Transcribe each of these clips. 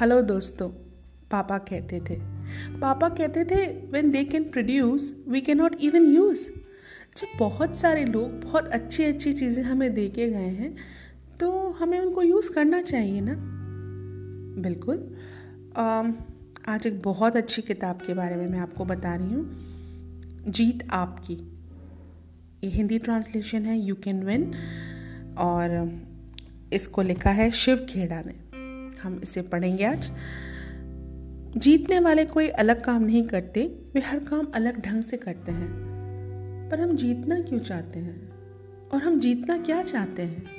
Hello दोस्तों, पापा कहते थे। पापा कहते थे when they can produce we can not even use जब बहुत सारे लोग बहुत अच्छी अच्छी चीज़ें हमें दे के गए हैं तो हमें उनको यूज़ करना चाहिए ना? बिल्कुल। आज एक बहुत अच्छी किताब के बारे में मैं आपको बता रही हूँ। जीत आपकी। ये हिंदी ट्रांसलेशन है यू कैन विन और इसको लिखा है शिव खेड़ा ने। हम इसे पढ़ेंगे आज। जीतने वाले कोई अलग काम नहीं करते, वे हर काम अलग ढंग से करते हैं। पर हम जीतना क्यों चाहते हैं? और हम जीतना क्या चाहते हैं?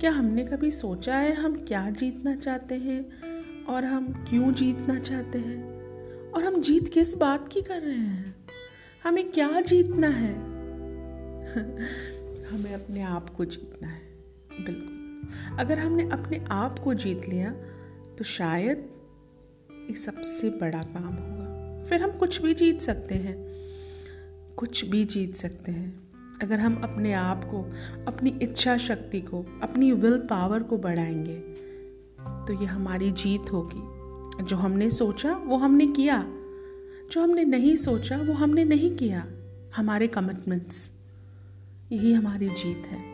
क्या हमने कभी सोचा है हम क्या जीतना चाहते हैं और हम क्यों जीतना चाहते हैं? और हम जीत किस बात की कर रहे हैं? हमें क्या जीतना है? हमें अपने आप को जीतना है, बिल्कुल। अगर हमने अपने आप को जीत लिया तो शायद ये सबसे बड़ा काम होगा। फिर हम कुछ भी जीत सकते हैं, कुछ भी जीत सकते हैं। अगर हम अपने आप को, अपनी इच्छा शक्ति को, अपनी विल पावर को बढ़ाएँगे तो ये हमारी जीत होगी। जो हमने सोचा, वो हमने किया। जो हमने नहीं सोचा, वो हमने नहीं किया। हमारे कमिटमेंट्स यही हमारी जीत है।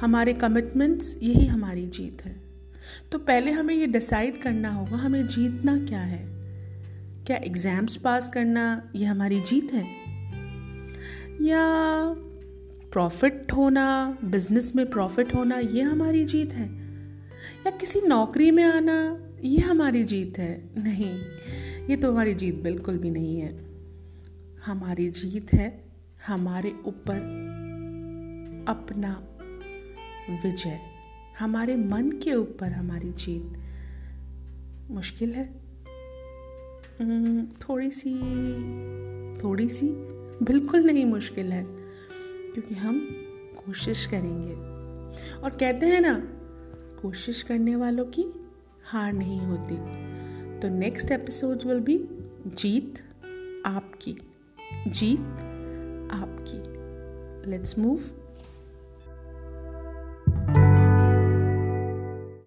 हमारे कमिटमेंट्स यही हमारी जीत है। तो पहले हमें ये डिसाइड करना होगा, हमें जीतना क्या है? क्या एग्ज़ाम्स पास करना, ये हमारी जीत है? या प्रॉफिट होना बिज़नेस में प्रॉफिट होना, ये हमारी जीत है? या किसी नौकरी में आना, ये हमारी जीत है? नहीं, ये तो हमारी जीत बिल्कुल भी नहीं है। हमारी जीत है हमारे ऊपर अपना विजय। हमारे मन के ऊपर हमारी जीत। मुश्किल है। हम्म, थोड़ी सी थोड़ी सी बिल्कुल नहीं मुश्किल है क्योंकि हम कोशिश करेंगे। और कहते हैं ना कोशिश करने वालों की हार नहीं होती। तो नेक्स्ट एपिसोड विल बी जीत आपकी। जीत आपकी। Let's move